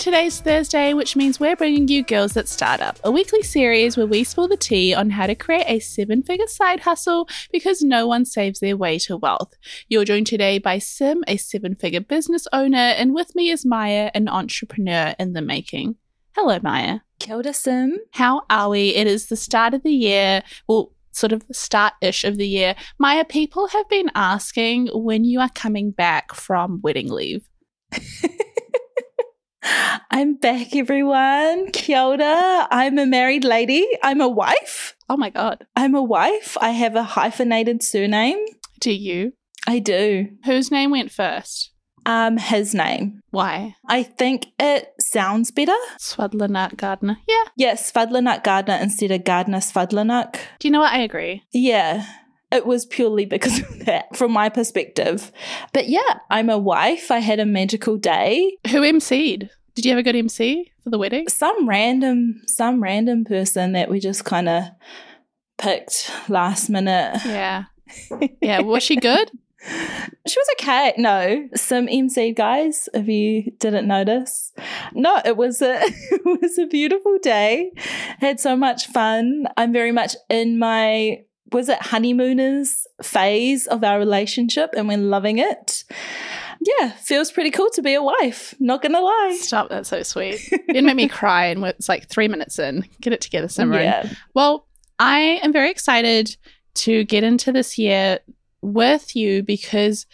Today's Thursday, which means we're bringing you Girls That Startup, a weekly series where we spill the tea on how to create a seven figure side hustle because no one saves their way to wealth. You're joined today by Sim, a seven figure business owner, and with me is Maia, an entrepreneur in the making. Hello, Maia. Kia ora, Sim. How are we? It is the start of the year. Well, sort of start ish of the year. Maia, people have been asking when you are coming back from wedding leave. I'm back, everyone. Kia ora. I'm a married lady. I'm a wife. Oh my God. I'm a wife. I have a hyphenated surname. Do you? I do. Whose name went first? Um, his name. Why? I think it sounds better. Swadlanuk Gardner. Yeah. Yes, Swadlanuk Gardner instead of Gardner Swadlanuk. Do you know what? I agree. Yeah it was purely because of that from my perspective. But yeah, I'm a wife. I had a magical day. Who MC'd? Did you have a good MC for the wedding? Some random, some random person that we just kind of picked last minute. Yeah. Yeah. Was she good? She was okay. No, some MC guys, if you didn't notice. No, it was a it was a beautiful day. Had so much fun. I'm very much in my was it honeymooners phase of our relationship and we're loving it. Yeah, feels pretty cool to be a wife. Not gonna lie. Stop, that's so sweet. it made me cry and it's like three minutes in. Get it together, Simran. Yeah. Well, I am very excited to get into this year with you because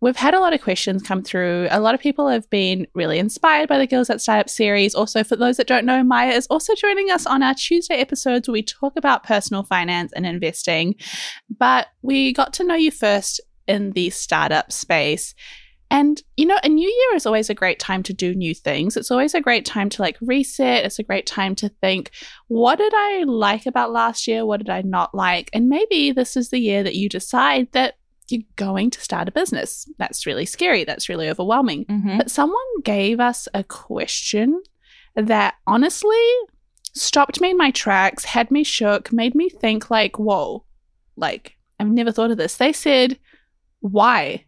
We've had a lot of questions come through. A lot of people have been really inspired by the Girls That Startup series. Also, for those that don't know, Maia is also joining us on our Tuesday episodes where we talk about personal finance and investing. But we got to know you first in the startup space. And, you know, a new year is always a great time to do new things. It's always a great time to like reset. It's a great time to think, what did I like about last year? What did I not like? And maybe this is the year that you decide that you're going to start a business. That's really scary. That's really overwhelming. Mm-hmm. But someone gave us a question that honestly stopped me in my tracks, had me shook, made me think, like, whoa, like, I've never thought of this. They said, why?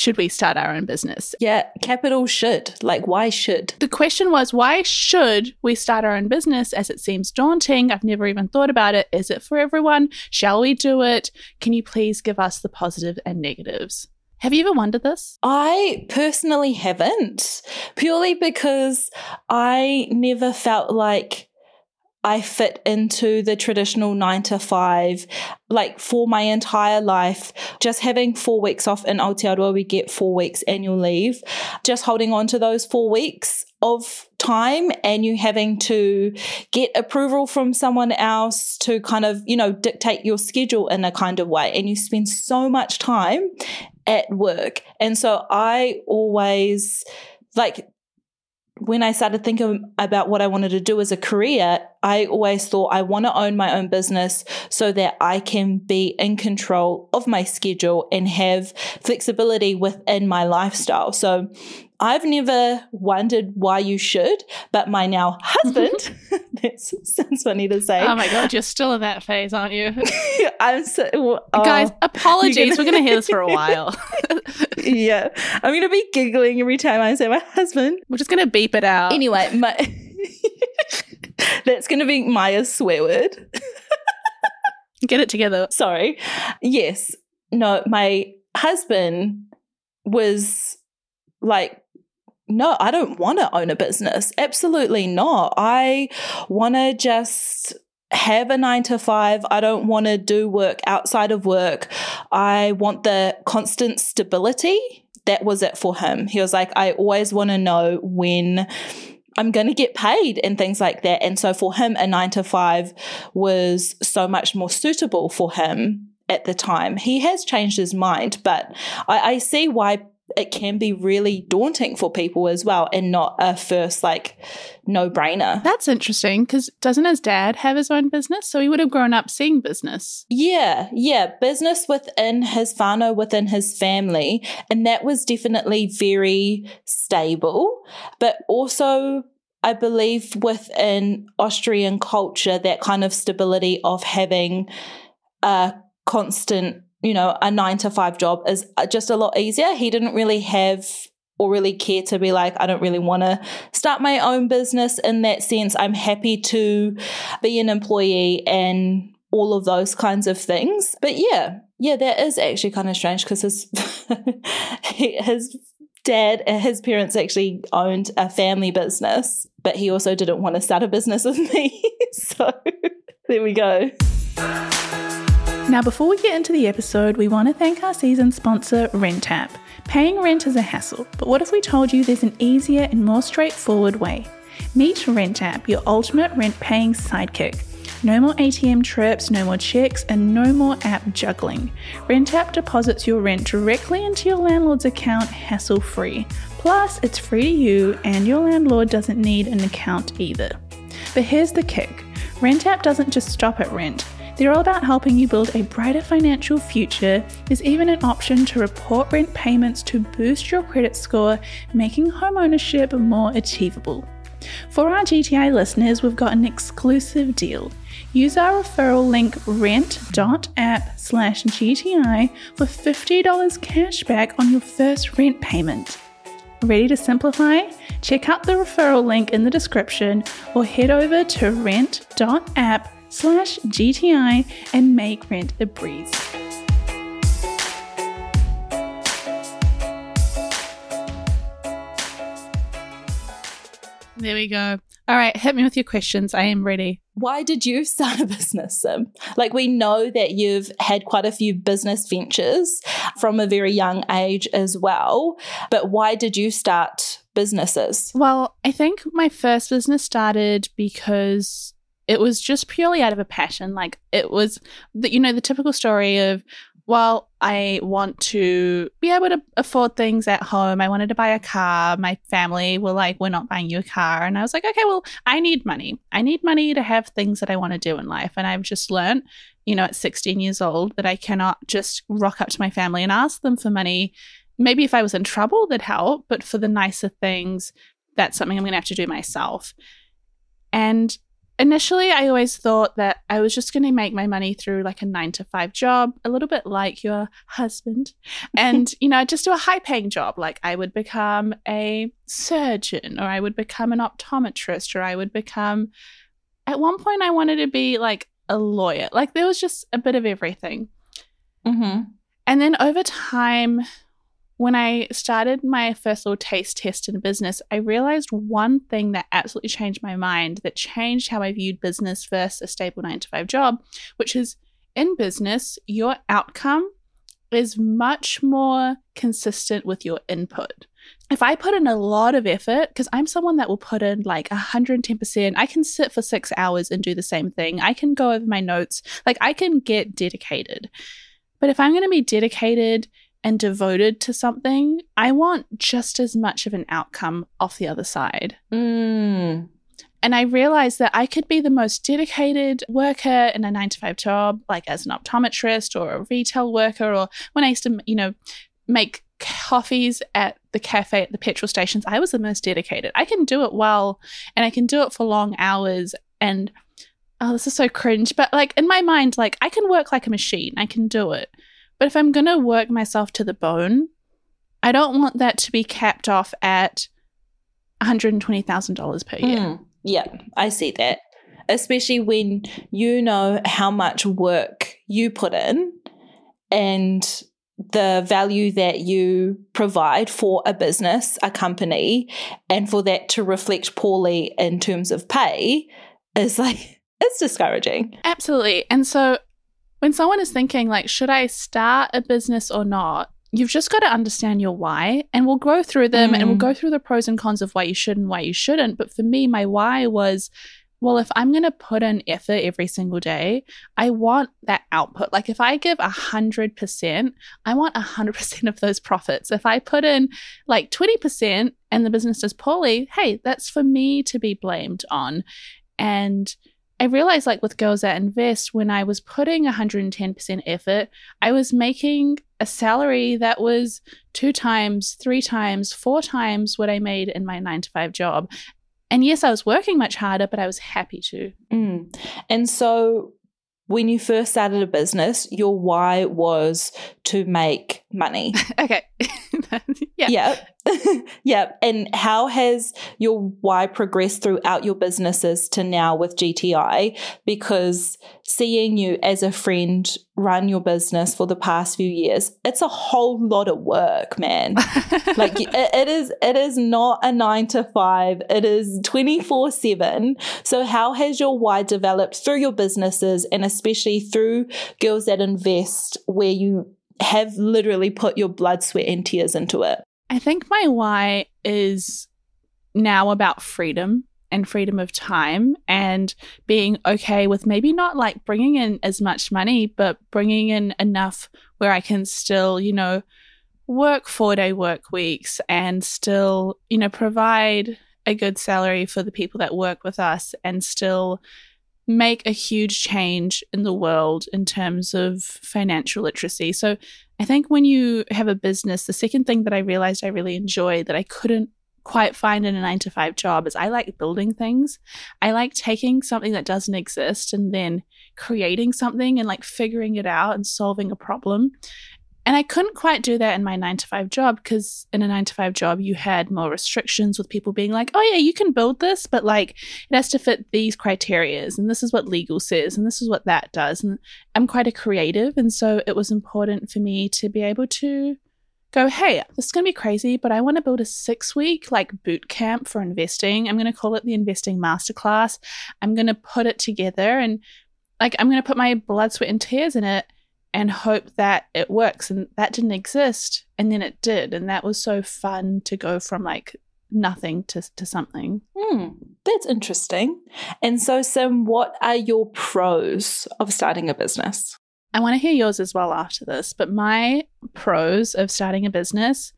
Should we start our own business? Yeah, capital should. Like, why should? The question was, why should we start our own business as it seems daunting? I've never even thought about it. Is it for everyone? Shall we do it? Can you please give us the positive and negatives? Have you ever wondered this? I personally haven't, purely because I never felt like I fit into the traditional nine to five, like for my entire life. Just having four weeks off in Aotearoa, we get four weeks annual leave. Just holding on to those four weeks of time and you having to get approval from someone else to kind of, you know, dictate your schedule in a kind of way. And you spend so much time at work. And so I always like when I started thinking about what I wanted to do as a career, I always thought I want to own my own business so that I can be in control of my schedule and have flexibility within my lifestyle. So I've never wondered why you should, but my now husband, that sounds funny to say. Oh my god, you're still in that phase, aren't you? I'm so oh, Guys, apologies. gonna- We're going to hear this for a while. yeah. I'm gonna be giggling every time I say my husband. We're just going to beep it out. Anyway, my that's gonna be Maia's swear word. Get it together. Sorry. Yes. No, my husband was like, no, I don't want to own a business. Absolutely not. I want to just have a nine to five. I don't want to do work outside of work. I want the constant stability. That was it for him. He was like, I always want to know when I'm going to get paid and things like that. And so for him, a nine to five was so much more suitable for him at the time. He has changed his mind, but I, I see why it can be really daunting for people as well and not a first like no brainer. That's interesting because doesn't his dad have his own business? So he would have grown up seeing business. Yeah, yeah, business within his whānau, within his family. And that was definitely very stable. But also, I believe within Austrian culture, that kind of stability of having a constant, you know, a nine to five job is uh, just a lot easier. He didn't really have or really care to be like, I don't really want to start my own business in that sense. I'm happy to be an employee and all of those kinds of things. But yeah, yeah, that is actually kind of strange because his his dad, his parents actually owned a family business, but he also didn't want to start a business with me. so there we go. Now, before we get into the episode, we want to thank our season sponsor, RentApp. Paying rent is a hassle, but what if we told you there's an easier and more straightforward way? Meet RentApp, your ultimate rent paying sidekick. No more ATM trips, no more checks, and no more app juggling. RentApp deposits your rent directly into your landlord's account hassle free. Plus, it's free to you, and your landlord doesn't need an account either. But here's the kick RentApp doesn't just stop at rent. They're all about helping you build a brighter financial future. There's even an option to report rent payments to boost your credit score, making homeownership more achievable. For our GTI listeners, we've got an exclusive deal. Use our referral link rent.app slash GTI for $50 cash back on your first rent payment. Ready to simplify? Check out the referral link in the description or head over to rent.app slash GTI and make rent a breeze. There we go. All right, hit me with your questions. I am ready. Why did you start a business, Sim? Like, we know that you've had quite a few business ventures from a very young age as well, but why did you start businesses? Well, I think my first business started because it was just purely out of a passion. Like it was the, you know, the typical story of, well, I want to be able to afford things at home. I wanted to buy a car. My family were like, we're not buying you a car. And I was like, okay, well, I need money. I need money to have things that I want to do in life. And I've just learned, you know, at 16 years old that I cannot just rock up to my family and ask them for money. Maybe if I was in trouble, that'd help. But for the nicer things, that's something I'm going to have to do myself. And initially i always thought that i was just going to make my money through like a nine to five job a little bit like your husband. And you know just do a high paying job. Like i would become a surgeon or i would become an optometrist or i would become at one point i wanted to be like a lawyer. Like there was just a bit of everything. Mm-hmm. and then over time, when I started my first little taste test in business, I realized one thing that absolutely changed my mind, that changed how I viewed business versus a stable nine to five job, which is in business, your outcome is much more consistent with your input. If I put in a lot of effort, because I'm someone that will put in like 110%, I can sit for six hours and do the same thing. I can go over my notes, like I can get dedicated. But if I'm going to be dedicated and devoted to something, I want just as much of an outcome off the other side. Mm. And I realized that I could be the most dedicated worker in a nine to five job, like as an optometrist or a retail worker, or when I used to, you know, make coffees at the cafe at the petrol stations, I was the most dedicated. I can do it well and I can do it for long hours and oh, this is so cringe. But like in my mind, like I can work like a machine, I can do it. But if I'm gonna work myself to the bone, I don't want that to be capped off at $120,000 per year. Mm, yeah, I see that. Especially when you know how much work you put in and the value that you provide for a business, a company, and for that to reflect poorly in terms of pay is like, it's discouraging. Absolutely. And so when someone is thinking, like, should I start a business or not? You've just got to understand your why, and we'll go through them and we'll Mm. go through the pros and cons of why you should and why you shouldn't. But for me, my why was well, if I'm going to put in effort every single day, I want that output. Like if I give 100%, I want 100% of those profits. If I put in like 20% and the business does poorly, hey, that's for me to be blamed on. And I realized, like with Girls That Invest, when I was putting 110% effort, I was making a salary that was two times, three times, four times what I made in my nine to five job. And yes, I was working much harder, but I was happy to. Mm. And so when you first started a business, your why was to make money. Okay. yeah. Yeah. yeah. And how has your why progressed throughout your businesses to now with GTI? Because seeing you as a friend run your business for the past few years, it's a whole lot of work, man. like it, it is it is not a 9 to 5 it is 24/7 so how has your why developed through your businesses and especially through girls that invest where you have literally put your blood sweat and tears into it. I think my why is now about freedom and freedom of time and being okay with maybe not like bringing in as much money, but bringing in enough where I can still, you know, work four day work weeks and still, you know, provide a good salary for the people that work with us and still make a huge change in the world in terms of financial literacy. So I think when you have a business, the second thing that I realized I really enjoy that I couldn't quite find in a nine to five job is I like building things. I like taking something that doesn't exist and then creating something and like figuring it out and solving a problem. And I couldn't quite do that in my nine to five job because in a nine to five job, you had more restrictions with people being like, oh, yeah, you can build this, but like it has to fit these criterias. And this is what legal says. And this is what that does. And I'm quite a creative. And so it was important for me to be able to go, hey, this is going to be crazy, but I want to build a six week like boot camp for investing. I'm going to call it the Investing Masterclass. I'm going to put it together and like I'm going to put my blood, sweat, and tears in it and hope that it works. And that didn't exist. And then it did. And that was so fun to go from like nothing to, to something. Hmm, that's interesting. And so, Sim, what are your pros of starting a business? I want to hear yours as well after this, but my pros of starting a business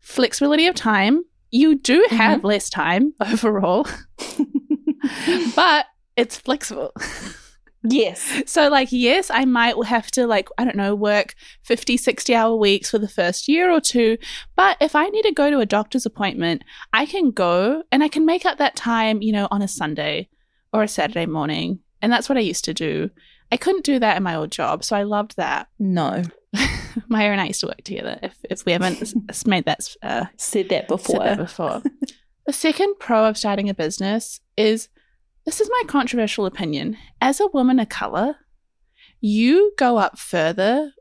flexibility of time. You do have less time overall, but it's flexible. yes. So, like, yes, I might have to, like, I don't know, work 50, 60 hour weeks for the first year or two. But if I need to go to a doctor's appointment, I can go and I can make up that time, you know, on a Sunday or a Saturday morning. And that's what I used to do. I couldn't do that in my old job. So I loved that. No. Maia and I used to work together. If, if we haven't made that uh, Said that before. said that before. the second pro of starting a business is this is my controversial opinion. As a woman of color, you go up further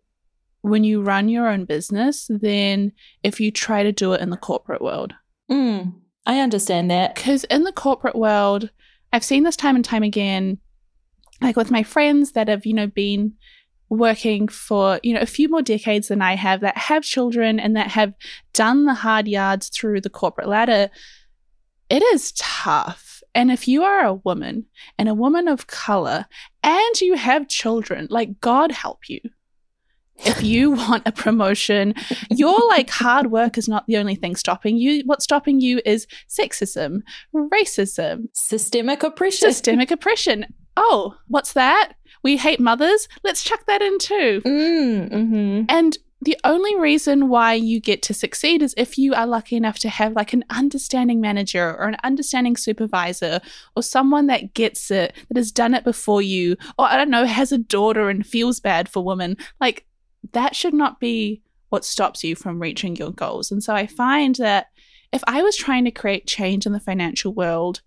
when you run your own business than if you try to do it in the corporate world. Mm, I understand that. Because in the corporate world, I've seen this time and time again, like with my friends that have, you know, been working for, you know, a few more decades than I have, that have children and that have done the hard yards through the corporate ladder. It is tough. And if you are a woman and a woman of color and you have children, like God help you. If you want a promotion, your like hard work is not the only thing stopping you. What's stopping you is sexism, racism, Systemic oppression. systemic oppression. Oh, what's that? We hate mothers. Let's chuck that in too. Mm, hmm And the only reason why you get to succeed is if you are lucky enough to have like an understanding manager or an understanding supervisor or someone that gets it, that has done it before you, or I don't know, has a daughter and feels bad for women. Like that should not be what stops you from reaching your goals. And so I find that if I was trying to create change in the financial world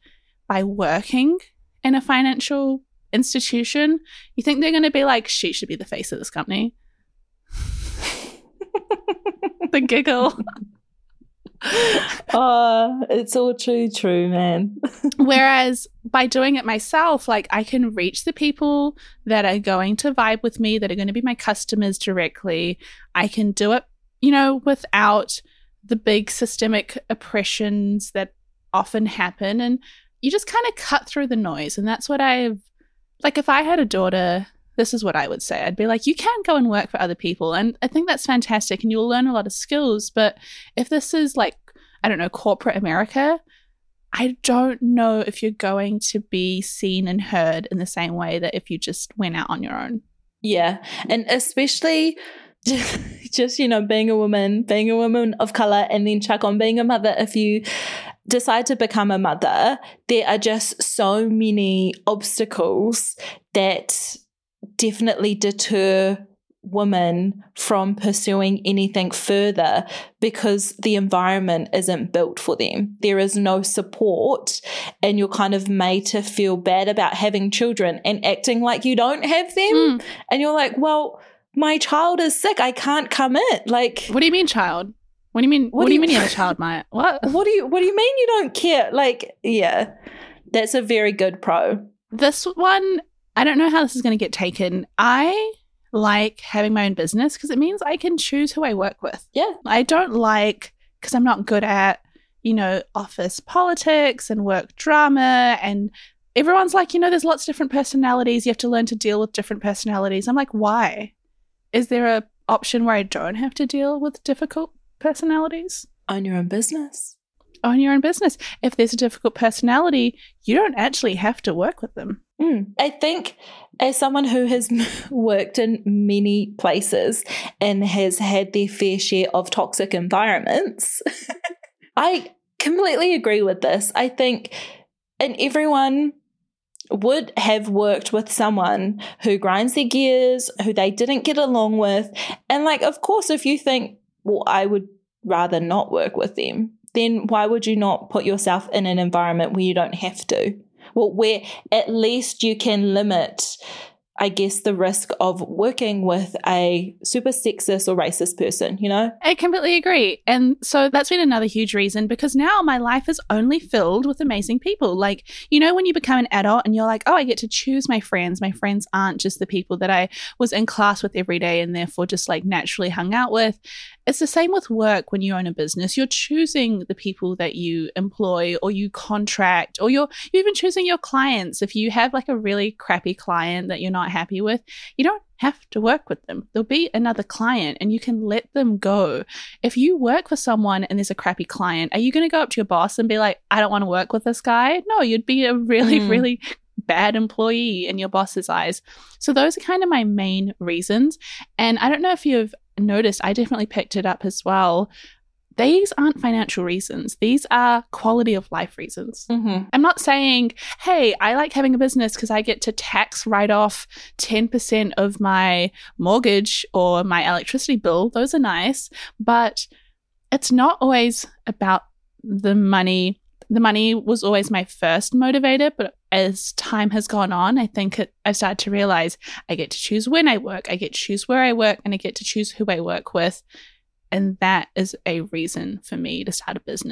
by working in a financial institution, you think they're going to be like, she should be the face of this company? The giggle. oh, it's all too true, man. Whereas by doing it myself, like I can reach the people that are going to vibe with me, that are going to be my customers directly. I can do it, you know, without the big systemic oppressions that often happen. And you just kind of cut through the noise. And that's what I've, like, if I had a daughter this is what I would say. I'd be like, you can go and work for other people. And I think that's fantastic and you'll learn a lot of skills. But if this is like, I don't know, corporate America, I don't know if you're going to be seen and heard in the same way that if you just went out on your own. Yeah. And especially just, you know, being a woman, being a woman of color, and then chuck on being a mother. If you decide to become a mother, there are just so many obstacles that definitely deter women from pursuing anything further because the environment isn't built for them. There is no support, and you're kind of made to feel bad about having children and acting like you don't have them. Mm. And you're like, well, my child is sick. I can't come in. Like, what do you mean, child? What do you mean? What, what do you mean you have a child, Maia? What? What do you What do you mean you don't care? Like, yeah, that's a very good pro. This one I don't know how this is going to get taken. I like having my own business because it means I can choose who I work with. Yeah. I don't like, because I'm not good at, you know, office politics and work drama. And everyone's like, you know, there's lots of different personalities. You have to learn to deal with different personalities. I'm like, why? Is there a option where I don't have to deal with difficult personalities? Own your own business. Own your own business. If there's a difficult personality, you don't actually have to work with them. Mm. I think, as someone who has worked in many places and has had their fair share of toxic environments, I completely agree with this. I think, and everyone would have worked with someone who grinds their gears, who they didn't get along with. And, like, of course, if you think, well, I would rather not work with them, then why would you not put yourself in an environment where you don't have to? Well, where at least you can limit I guess, the risk of working with a super sexist or racist person, you know? I completely agree. And so that's been another huge reason because now my life is only filled with amazing people. Like, you know, when you become an adult and you're like, oh, I get to choose my friends. My friends aren't just the people that I was in class with every day and therefore just like naturally hung out with. It's the same with work when you own a business. You're choosing the people that you employ or you contract or you're, you're even choosing your clients. If you have like a really crappy client that you're not happy with, you don't have to work with them. There'll be another client and you can let them go. If you work for someone and there's a crappy client, are you going to go up to your boss and be like, I don't want to work with this guy? No, you'd be a really, mm. really bad employee in your boss's eyes. So those are kind of my main reasons. And I don't know if you've noticed, I definitely picked it up as well. These aren't financial reasons. These are quality of life reasons. Mm-hmm. I'm not saying, hey, I like having a business because I get to tax write off 10% of my mortgage or my electricity bill. Those are nice. But it's not always about the money. The money was always my first motivator, but as time has gone on, I think it, I've started to realize I get to choose when I work, I get to choose where I work, and I get to choose who I work with. And that is a reason for me to start a business.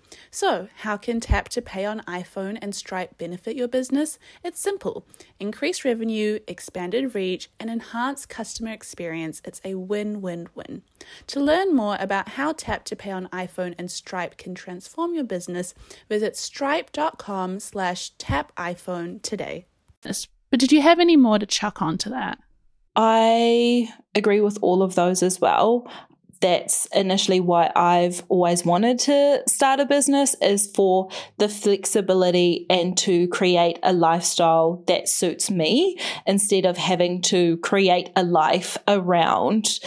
So, how can Tap to Pay on iPhone and Stripe benefit your business? It's simple increase revenue, expanded reach, and enhance customer experience. It's a win win win. To learn more about how Tap to Pay on iPhone and Stripe can transform your business, visit stripe.com slash tap iPhone today. But did you have any more to chuck onto that? I agree with all of those as well that's initially why I've always wanted to start a business is for the flexibility and to create a lifestyle that suits me instead of having to create a life around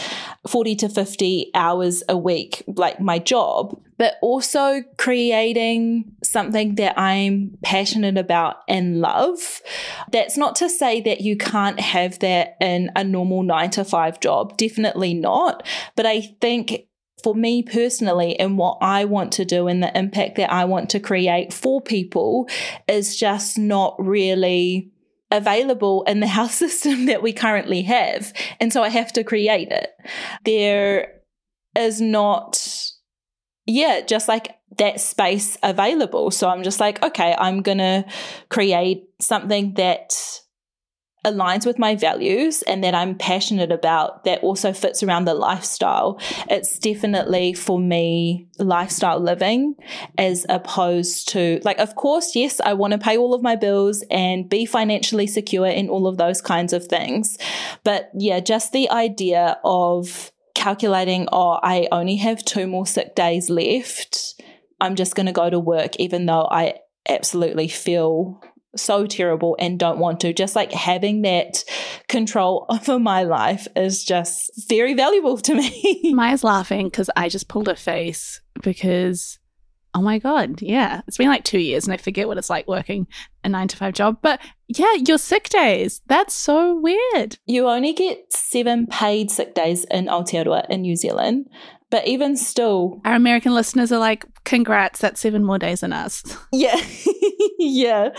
40 to 50 hours a week, like my job, but also creating something that I'm passionate about and love. That's not to say that you can't have that in a normal nine to five job, definitely not. But I think for me personally and what I want to do and the impact that I want to create for people is just not really available in the health system that we currently have. And so I have to create it. There is not, yeah, just like that space available. So I'm just like, okay, I'm going to create something that aligns with my values and that I'm passionate about that also fits around the lifestyle. It's definitely for me lifestyle living as opposed to like of course yes I want to pay all of my bills and be financially secure in all of those kinds of things. But yeah, just the idea of calculating oh I only have two more sick days left. I'm just going to go to work even though I absolutely feel so terrible and don't want to. Just like having that control over my life is just very valuable to me. Maia's laughing because I just pulled a face because, oh my God, yeah, it's been like two years and I forget what it's like working a nine to five job. But yeah, your sick days, that's so weird. You only get seven paid sick days in Aotearoa in New Zealand. But even still, our American listeners are like, congrats, that's seven more days than us. Yeah. yeah.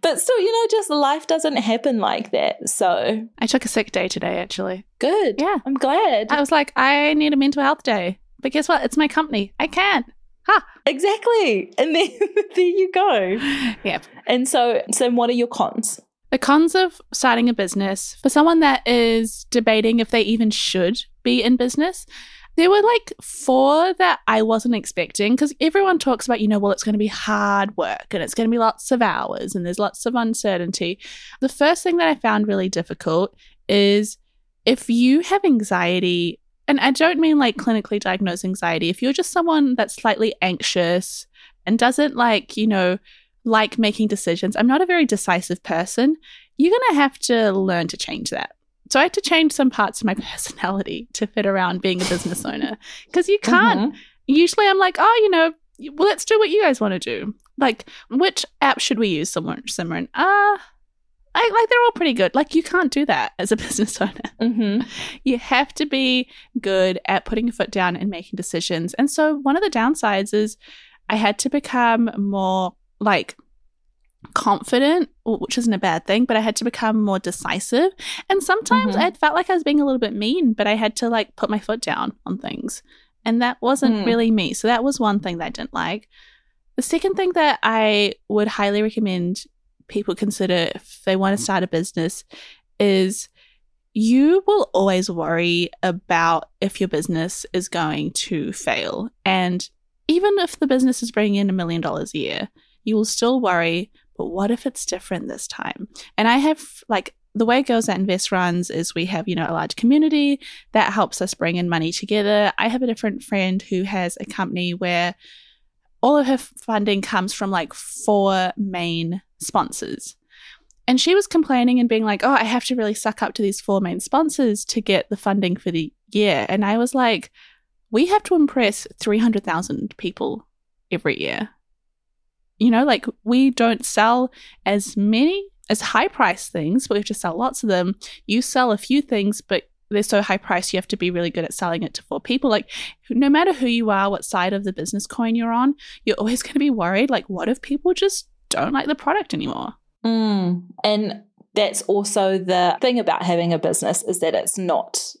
But still, you know, just life doesn't happen like that. So I took a sick day today, actually. Good. Yeah. I'm glad. I was like, I need a mental health day. But guess what? It's my company. I can. Ha! Exactly. And then there you go. Yep. And so, so what are your cons? The cons of starting a business for someone that is debating if they even should be in business there were like four that I wasn't expecting because everyone talks about, you know, well, it's going to be hard work and it's going to be lots of hours and there's lots of uncertainty. The first thing that I found really difficult is if you have anxiety, and I don't mean like clinically diagnosed anxiety, if you're just someone that's slightly anxious and doesn't like, you know, like making decisions, I'm not a very decisive person, you're going to have to learn to change that. So I had to change some parts of my personality to fit around being a business owner because you can't. Mm-hmm. Usually I'm like, oh, you know, well, let's do what you guys want to do. Like, which app should we use, Simran? Simran? Uh, I, like they're all pretty good. Like you can't do that as a business owner. Mm-hmm. You have to be good at putting your foot down and making decisions. And so one of the downsides is I had to become more like confident, which isn't a bad thing, but I had to become more decisive. And sometimes mm-hmm. I felt like I was being a little bit mean, but I had to like put my foot down on things. And that wasn't mm. really me. So that was one thing that I didn't like. The second thing that I would highly recommend people consider if they want to start a business is you will always worry about if your business is going to fail. And even if the business is bringing in a million dollars a year, you will still worry but what if it's different this time? And I have like the way Girls That Invest runs is we have, you know, a large community that helps us bring in money together. I have a different friend who has a company where all of her funding comes from like four main sponsors. And she was complaining and being like, oh, I have to really suck up to these four main sponsors to get the funding for the year. And I was like, we have to impress 300,000 people every year. You know, like we don't sell as many as high price things, but we have to sell lots of them. You sell a few things, but they're so high priced, you have to be really good at selling it to four people. Like, no matter who you are, what side of the business coin you're on, you're always going to be worried. Like, what if people just don't like the product anymore? Mm. And that's also the thing about having a business is that it's not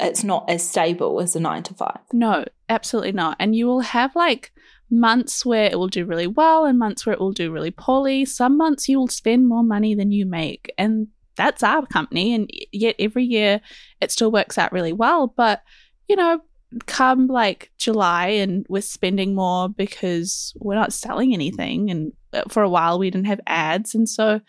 it's not as stable as a 9 to 5. No, absolutely not. And you will have like months where it will do really well and months where it will do really poorly. Some months you will spend more money than you make. And that's our company. And yet every year it still works out really well. But, you know, come like July and we're spending more because we're not selling anything. And uh, for a while we didn't have ads. And so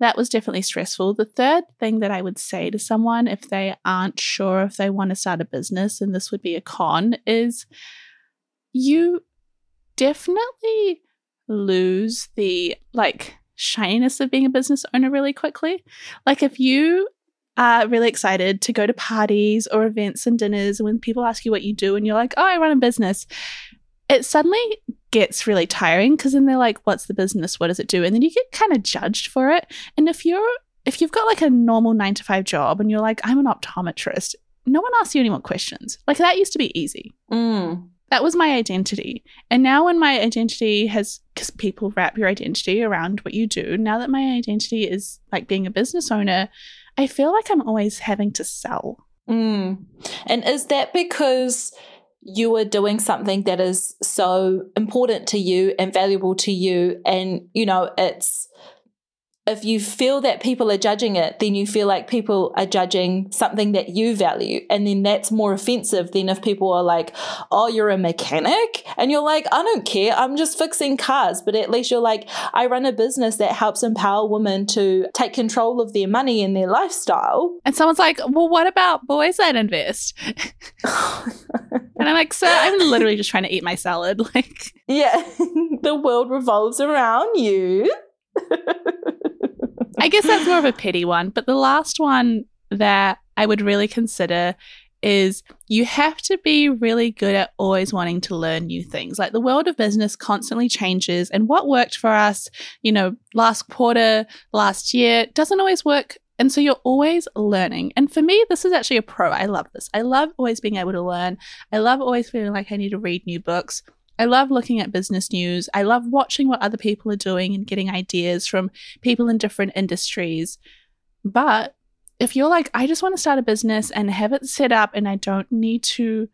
that was definitely stressful. The third thing that I would say to someone if they aren't sure if they want to start a business, and this would be a con, is you definitely lose the like shininess of being a business owner really quickly. Like if you are really excited to go to parties or events and dinners, and when people ask you what you do, and you're like, "Oh, I run a business," it suddenly gets really tiring because then they're like, "What's the business? What does it do?" And then you get kind of judged for it. And if you're if you've got like a normal nine to five job and you're like, "I'm an optometrist," no one asks you any more questions. Like that used to be easy. Mm that was my identity. And now, when my identity has, because people wrap your identity around what you do, now that my identity is like being a business owner, I feel like I'm always having to sell. Mm. And is that because you are doing something that is so important to you and valuable to you? And, you know, it's if you feel that people are judging it, then you feel like people are judging something that you value. And then that's more offensive than if people are like, oh, you're a mechanic. And you're like, I don't care. I'm just fixing cars. But at least you're like, I run a business that helps empower women to take control of their money and their lifestyle. And someone's like, well, what about boys that invest? and I'm like, sir, I'm literally just trying to eat my salad. Like, yeah, the world revolves around you. I guess that's more of a pity one. But the last one that I would really consider is you have to be really good at always wanting to learn new things. Like the world of business constantly changes, and what worked for us, you know, last quarter, last year, doesn't always work. And so you're always learning. And for me, this is actually a pro. I love this. I love always being able to learn. I love always feeling like I need to read new books. I love looking at business news. I love watching what other people are doing and getting ideas from people in different industries. But if you're like, I just want to start a business and have it set up and I don't need to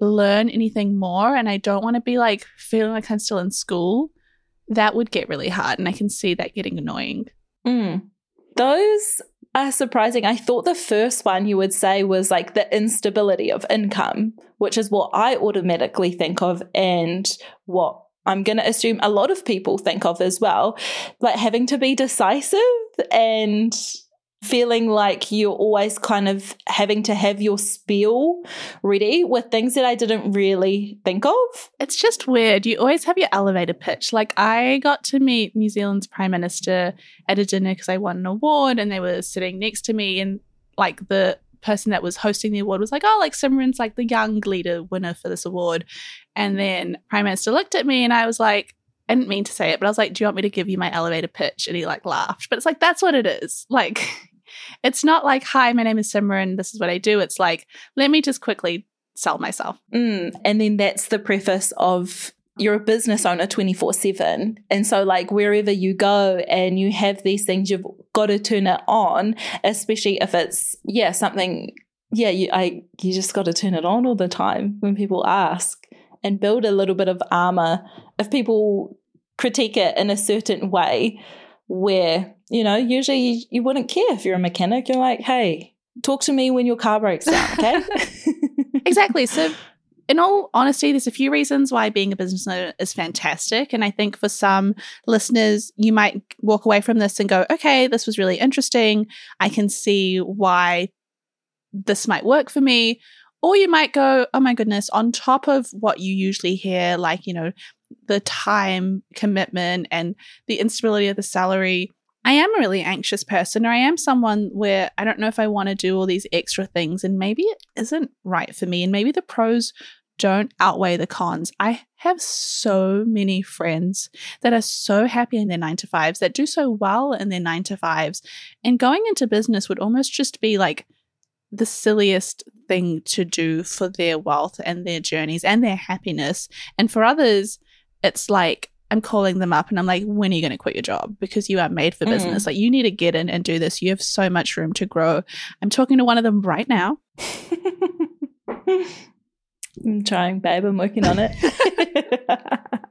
learn anything more and I don't want to be like feeling like I'm still in school, that would get really hard. And I can see that getting annoying. Mm. Those are surprising. I thought the first one you would say was like the instability of income, which is what I automatically think of and what I'm going to assume a lot of people think of as well. Like having to be decisive and feeling like you're always kind of having to have your spiel ready with things that I didn't really think of. It's just weird. You always have your elevator pitch. Like I got to meet New Zealand's prime minister at a dinner because I won an award and they were sitting next to me and like the person that was hosting the award was like, "Oh, like Simran's like the young leader winner for this award." And then prime minister looked at me and I was like, I didn't mean to say it, but I was like, Do you want me to give you my elevator pitch? And he like laughed. But it's like, that's what it is. Like, it's not like, Hi, my name is Simran. This is what I do. It's like, let me just quickly sell myself. Mm. And then that's the preface of you're a business owner 24 7. And so, like, wherever you go and you have these things, you've got to turn it on, especially if it's, yeah, something, yeah, you, I, you just got to turn it on all the time when people ask and build a little bit of armor if people critique it in a certain way where you know usually you, you wouldn't care if you're a mechanic you're like hey talk to me when your car breaks down okay exactly so in all honesty, there's a few reasons why being a business owner is fantastic. And I think for some listeners, you might walk away from this and go, okay, this was really interesting. I can see why this might work for me. Or you might go, oh my goodness, on top of what you usually hear, like, you know, the time commitment and the instability of the salary. I am a really anxious person, or I am someone where I don't know if I want to do all these extra things, and maybe it isn't right for me, and maybe the pros don't outweigh the cons. I have so many friends that are so happy in their nine to fives, that do so well in their nine to fives, and going into business would almost just be like the silliest thing to do for their wealth and their journeys and their happiness. And for others, it's like I'm calling them up and I'm like, when are you going to quit your job? Because you are made for business. Mm. Like, you need to get in and do this. You have so much room to grow. I'm talking to one of them right now. I'm trying, babe. I'm working on it.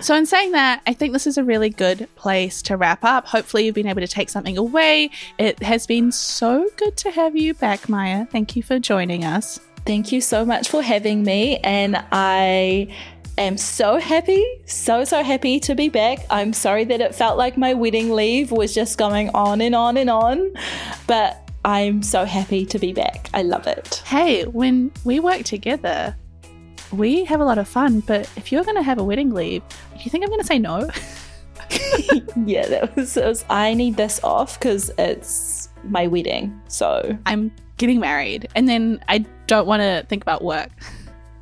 So, in saying that, I think this is a really good place to wrap up. Hopefully, you've been able to take something away. It has been so good to have you back, Maia. Thank you for joining us. Thank you so much for having me. And I am so happy, so, so happy to be back. I'm sorry that it felt like my wedding leave was just going on and on and on, but I'm so happy to be back. I love it. Hey, when we work together, we have a lot of fun, but if you're going to have a wedding leave, do you think I'm going to say no? yeah, that was, that was I need this off because it's my wedding. So, I'm getting married, and then I don't want to think about work.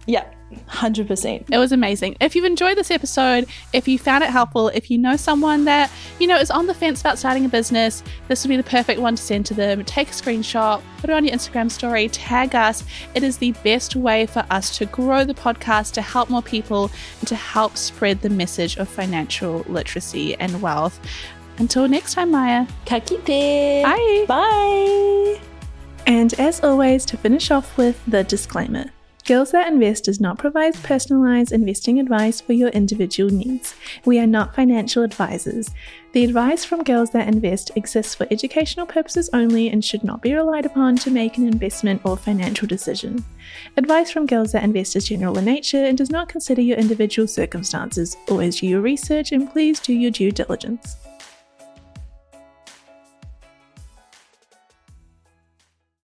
yeah, 100%. It was amazing. If you've enjoyed this episode, if you found it helpful, if you know someone that, you know, is on the fence about starting a business, this would be the perfect one to send to them. Take a screenshot, put it on your Instagram story, tag us. It is the best way for us to grow the podcast, to help more people, and to help spread the message of financial literacy and wealth. Until next time, Maia. Ka kite. Bye. Bye. And as always, to finish off with the disclaimer Girls That Invest does not provide personalized investing advice for your individual needs. We are not financial advisors. The advice from Girls That Invest exists for educational purposes only and should not be relied upon to make an investment or financial decision. Advice from Girls That Invest is general in nature and does not consider your individual circumstances. Always do your research and please do your due diligence.